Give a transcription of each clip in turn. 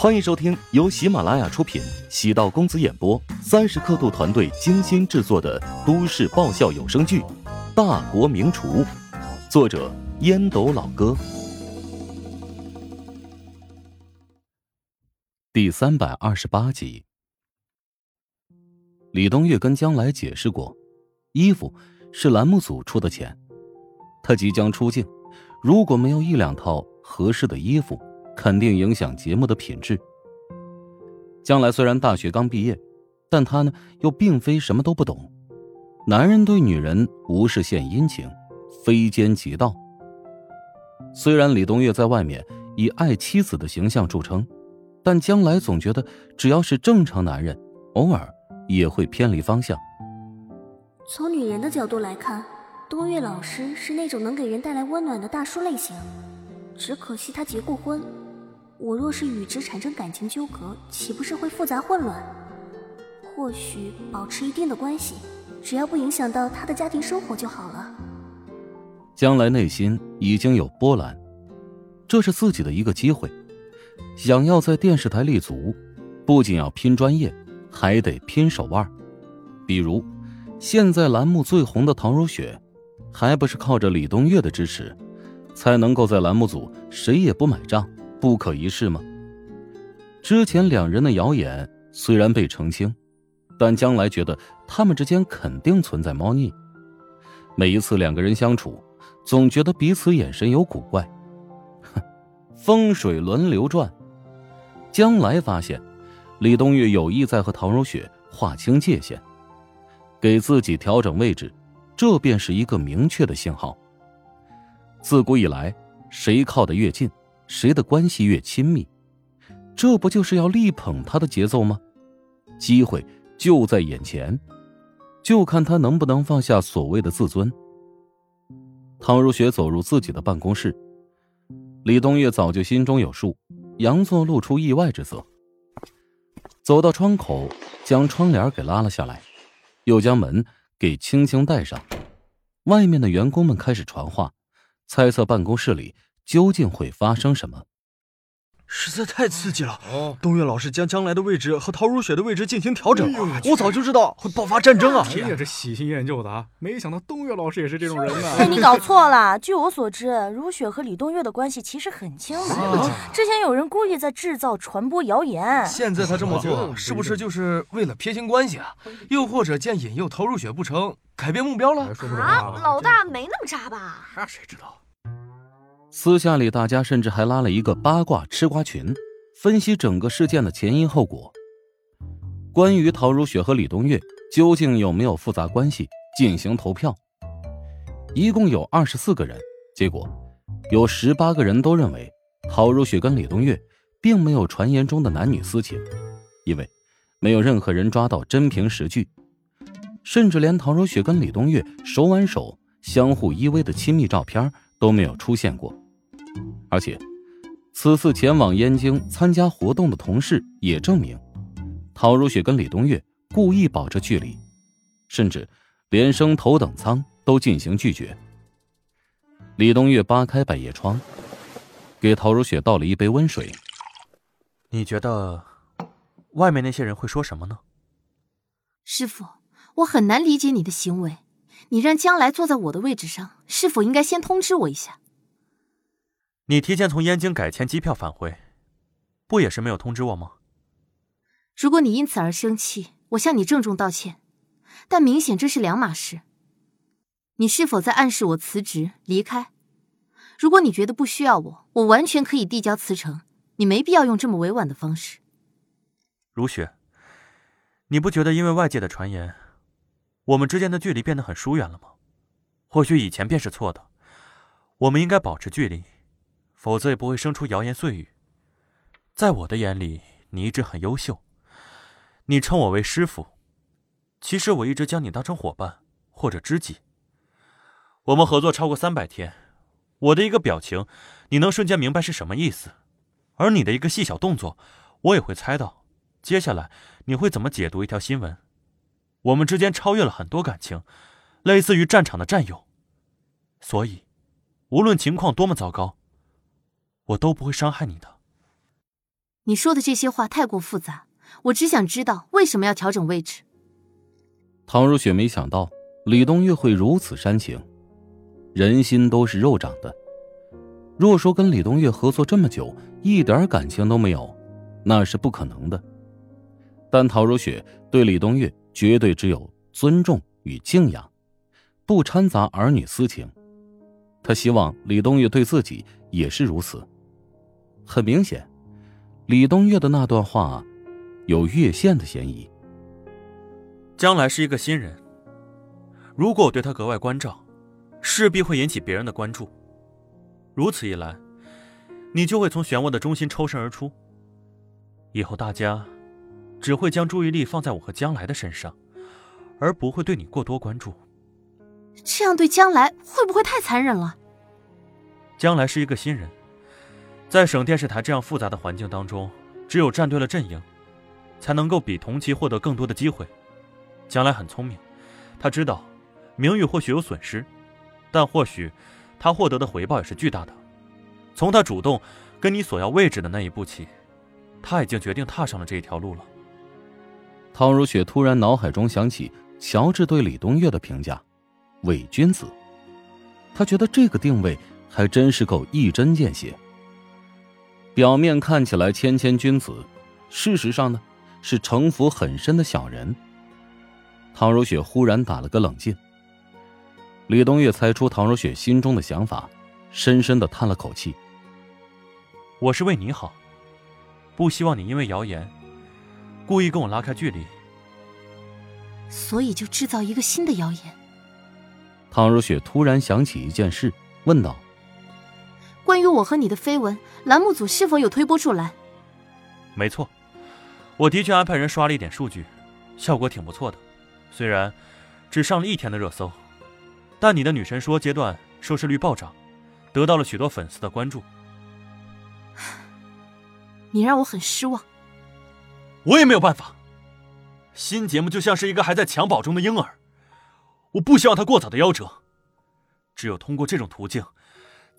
欢迎收听由喜马拉雅出品、喜道公子演播、三十刻度团队精心制作的都市爆笑有声剧《大国名厨》，作者烟斗老哥，第三百二十八集。李东月跟将来解释过，衣服是栏目组出的钱，他即将出镜，如果没有一两套合适的衣服。肯定影响节目的品质。将来虽然大学刚毕业，但他呢又并非什么都不懂。男人对女人无事献殷勤，非奸即盗。虽然李东岳在外面以爱妻子的形象著称，但将来总觉得只要是正常男人，偶尔也会偏离方向。从女人的角度来看，东岳老师是那种能给人带来温暖的大叔类型，只可惜他结过婚。我若是与之产生感情纠葛，岂不是会复杂混乱？或许保持一定的关系，只要不影响到他的家庭生活就好了。将来内心已经有波澜，这是自己的一个机会。想要在电视台立足，不仅要拼专业，还得拼手腕。比如，现在栏目最红的唐如雪，还不是靠着李东岳的支持，才能够在栏目组谁也不买账。不可一世吗？之前两人的谣言虽然被澄清，但将来觉得他们之间肯定存在猫腻。每一次两个人相处，总觉得彼此眼神有古怪。哼，风水轮流转。将来发现，李东月有意在和唐如雪划清界限，给自己调整位置，这便是一个明确的信号。自古以来，谁靠得越近。谁的关系越亲密，这不就是要力捧他的节奏吗？机会就在眼前，就看他能不能放下所谓的自尊。唐如雪走入自己的办公室，李东月早就心中有数，佯作露出意外之色，走到窗口，将窗帘给拉了下来，又将门给轻轻带上。外面的员工们开始传话，猜测办公室里。究竟会发生什么？实在太刺激了！东岳老师将将来的位置和陶如雪的位置进行调整，我早就知道会爆发战争啊！哎呀，这喜新厌旧的啊！没想到东岳老师也是这种人啊。哎，你搞错了。据我所知，如雪和李东岳的关系其实很亲密。之前有人故意在制造、传播谣言。现在他这么做，是不是就是为了撇清关系啊？又或者见引诱陶如雪不成，改变目标了？啊，老大没那么渣吧？那谁知道？私下里，大家甚至还拉了一个八卦吃瓜群，分析整个事件的前因后果。关于陶如雪和李东岳究竟有没有复杂关系，进行投票。一共有二十四个人，结果有十八个人都认为陶如雪跟李东岳并没有传言中的男女私情，因为没有任何人抓到真凭实据，甚至连陶如雪跟李东岳手挽手、相互依偎的亲密照片都没有出现过。而且，此次前往燕京参加活动的同事也证明，陶如雪跟李东月故意保持距离，甚至连升头等舱都进行拒绝。李东月扒开百叶窗，给陶如雪倒了一杯温水。你觉得，外面那些人会说什么呢？师傅，我很难理解你的行为。你让将来坐在我的位置上，是否应该先通知我一下？你提前从燕京改签机票返回，不也是没有通知我吗？如果你因此而生气，我向你郑重道歉。但明显这是两码事。你是否在暗示我辞职离开？如果你觉得不需要我，我完全可以递交辞呈。你没必要用这么委婉的方式。如雪，你不觉得因为外界的传言，我们之间的距离变得很疏远了吗？或许以前便是错的，我们应该保持距离。否则也不会生出谣言碎语。在我的眼里，你一直很优秀。你称我为师傅，其实我一直将你当成伙伴或者知己。我们合作超过三百天，我的一个表情，你能瞬间明白是什么意思；而你的一个细小动作，我也会猜到，接下来你会怎么解读一条新闻。我们之间超越了很多感情，类似于战场的战友。所以，无论情况多么糟糕。我都不会伤害你的。你说的这些话太过复杂，我只想知道为什么要调整位置。唐如雪没想到李东月会如此煽情，人心都是肉长的。若说跟李东月合作这么久，一点感情都没有，那是不可能的。但陶如雪对李东月绝对只有尊重与敬仰，不掺杂儿女私情。她希望李东月对自己也是如此。很明显，李东岳的那段话有越线的嫌疑。将来是一个新人，如果我对他格外关照，势必会引起别人的关注。如此一来，你就会从漩涡的中心抽身而出。以后大家只会将注意力放在我和将来的身上，而不会对你过多关注。这样对将来会不会太残忍了？将来是一个新人，在省电视台这样复杂的环境当中，只有站对了阵营，才能够比同期获得更多的机会。将来很聪明，他知道名誉或许有损失，但或许他获得的回报也是巨大的。从他主动跟你索要位置的那一步起，他已经决定踏上了这一条路了。汤如雪突然脑海中想起乔治对李东岳的评价：“伪君子。”他觉得这个定位还真是够一针见血。表面看起来谦谦君子，事实上呢是城府很深的小人。唐如雪忽然打了个冷噤。李东岳猜出唐如雪心中的想法，深深的叹了口气：“我是为你好，不希望你因为谣言，故意跟我拉开距离。所以就制造一个新的谣言。”唐如雪突然想起一件事，问道：“关于我和你的绯闻，栏目组是否有推波助澜？”“没错，我的确安排人刷了一点数据，效果挺不错的。虽然只上了一天的热搜，但你的女神说阶段收视率暴涨，得到了许多粉丝的关注。你让我很失望。我也没有办法。新节目就像是一个还在襁褓中的婴儿。”我不希望他过早的夭折，只有通过这种途径，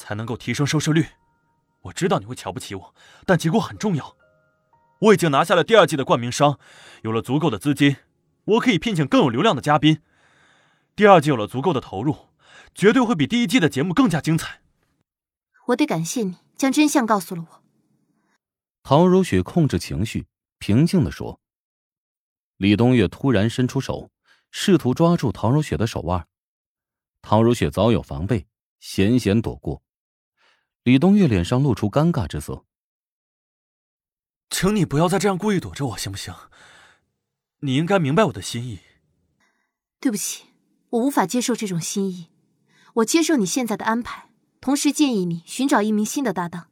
才能够提升收视率。我知道你会瞧不起我，但结果很重要。我已经拿下了第二季的冠名商，有了足够的资金，我可以聘请更有流量的嘉宾。第二季有了足够的投入，绝对会比第一季的节目更加精彩。我得感谢你将真相告诉了我。陶如雪控制情绪，平静的说。李东岳突然伸出手。试图抓住唐如雪的手腕，唐如雪早有防备，险险躲过。李东岳脸上露出尴尬之色，请你不要再这样故意躲着我，行不行？你应该明白我的心意。对不起，我无法接受这种心意。我接受你现在的安排，同时建议你寻找一名新的搭档。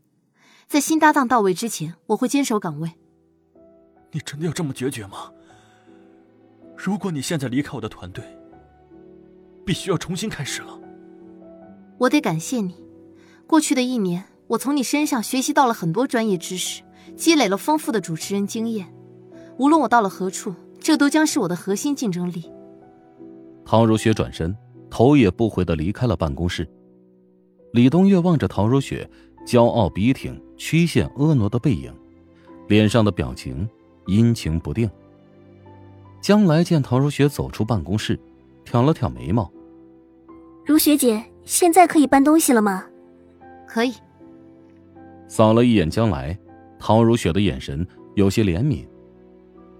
在新搭档到位之前，我会坚守岗位。你真的要这么决绝吗？如果你现在离开我的团队，必须要重新开始了。我得感谢你，过去的一年，我从你身上学习到了很多专业知识，积累了丰富的主持人经验。无论我到了何处，这都将是我的核心竞争力。唐如雪转身，头也不回的离开了办公室。李东月望着唐如雪骄傲笔挺、曲线婀娜的背影，脸上的表情阴晴不定。将来见唐如雪走出办公室，挑了挑眉毛。如雪姐，现在可以搬东西了吗？可以。扫了一眼将来，陶如雪的眼神有些怜悯。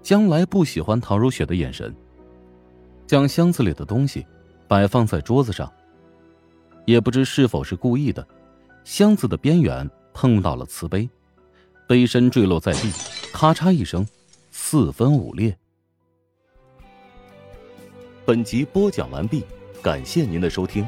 将来不喜欢陶如雪的眼神，将箱子里的东西摆放在桌子上，也不知是否是故意的，箱子的边缘碰到了瓷杯，杯身坠落在地，咔嚓一声，四分五裂。本集播讲完毕，感谢您的收听。